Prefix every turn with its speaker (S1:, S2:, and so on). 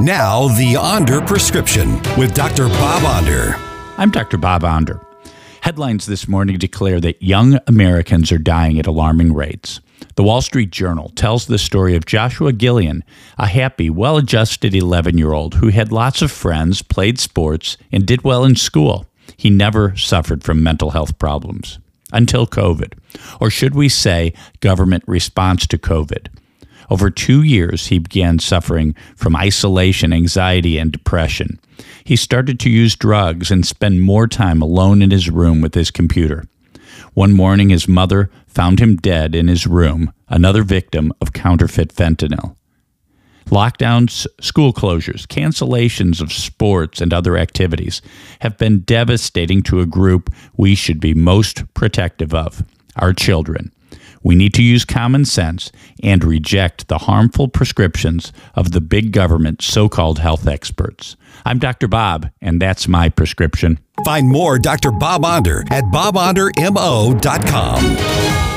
S1: Now, the Onder prescription with Dr. Bob Onder.
S2: I'm Dr. Bob Onder. Headlines this morning declare that young Americans are dying at alarming rates. The Wall Street Journal tells the story of Joshua Gillian, a happy, well adjusted 11 year old who had lots of friends, played sports, and did well in school. He never suffered from mental health problems until COVID, or should we say, government response to COVID. Over two years, he began suffering from isolation, anxiety, and depression. He started to use drugs and spend more time alone in his room with his computer. One morning, his mother found him dead in his room, another victim of counterfeit fentanyl. Lockdowns, school closures, cancellations of sports and other activities have been devastating to a group we should be most protective of our children. We need to use common sense and reject the harmful prescriptions of the big government so called health experts. I'm Dr. Bob, and that's my prescription.
S1: Find more Dr. Bob Onder at bobondermo.com.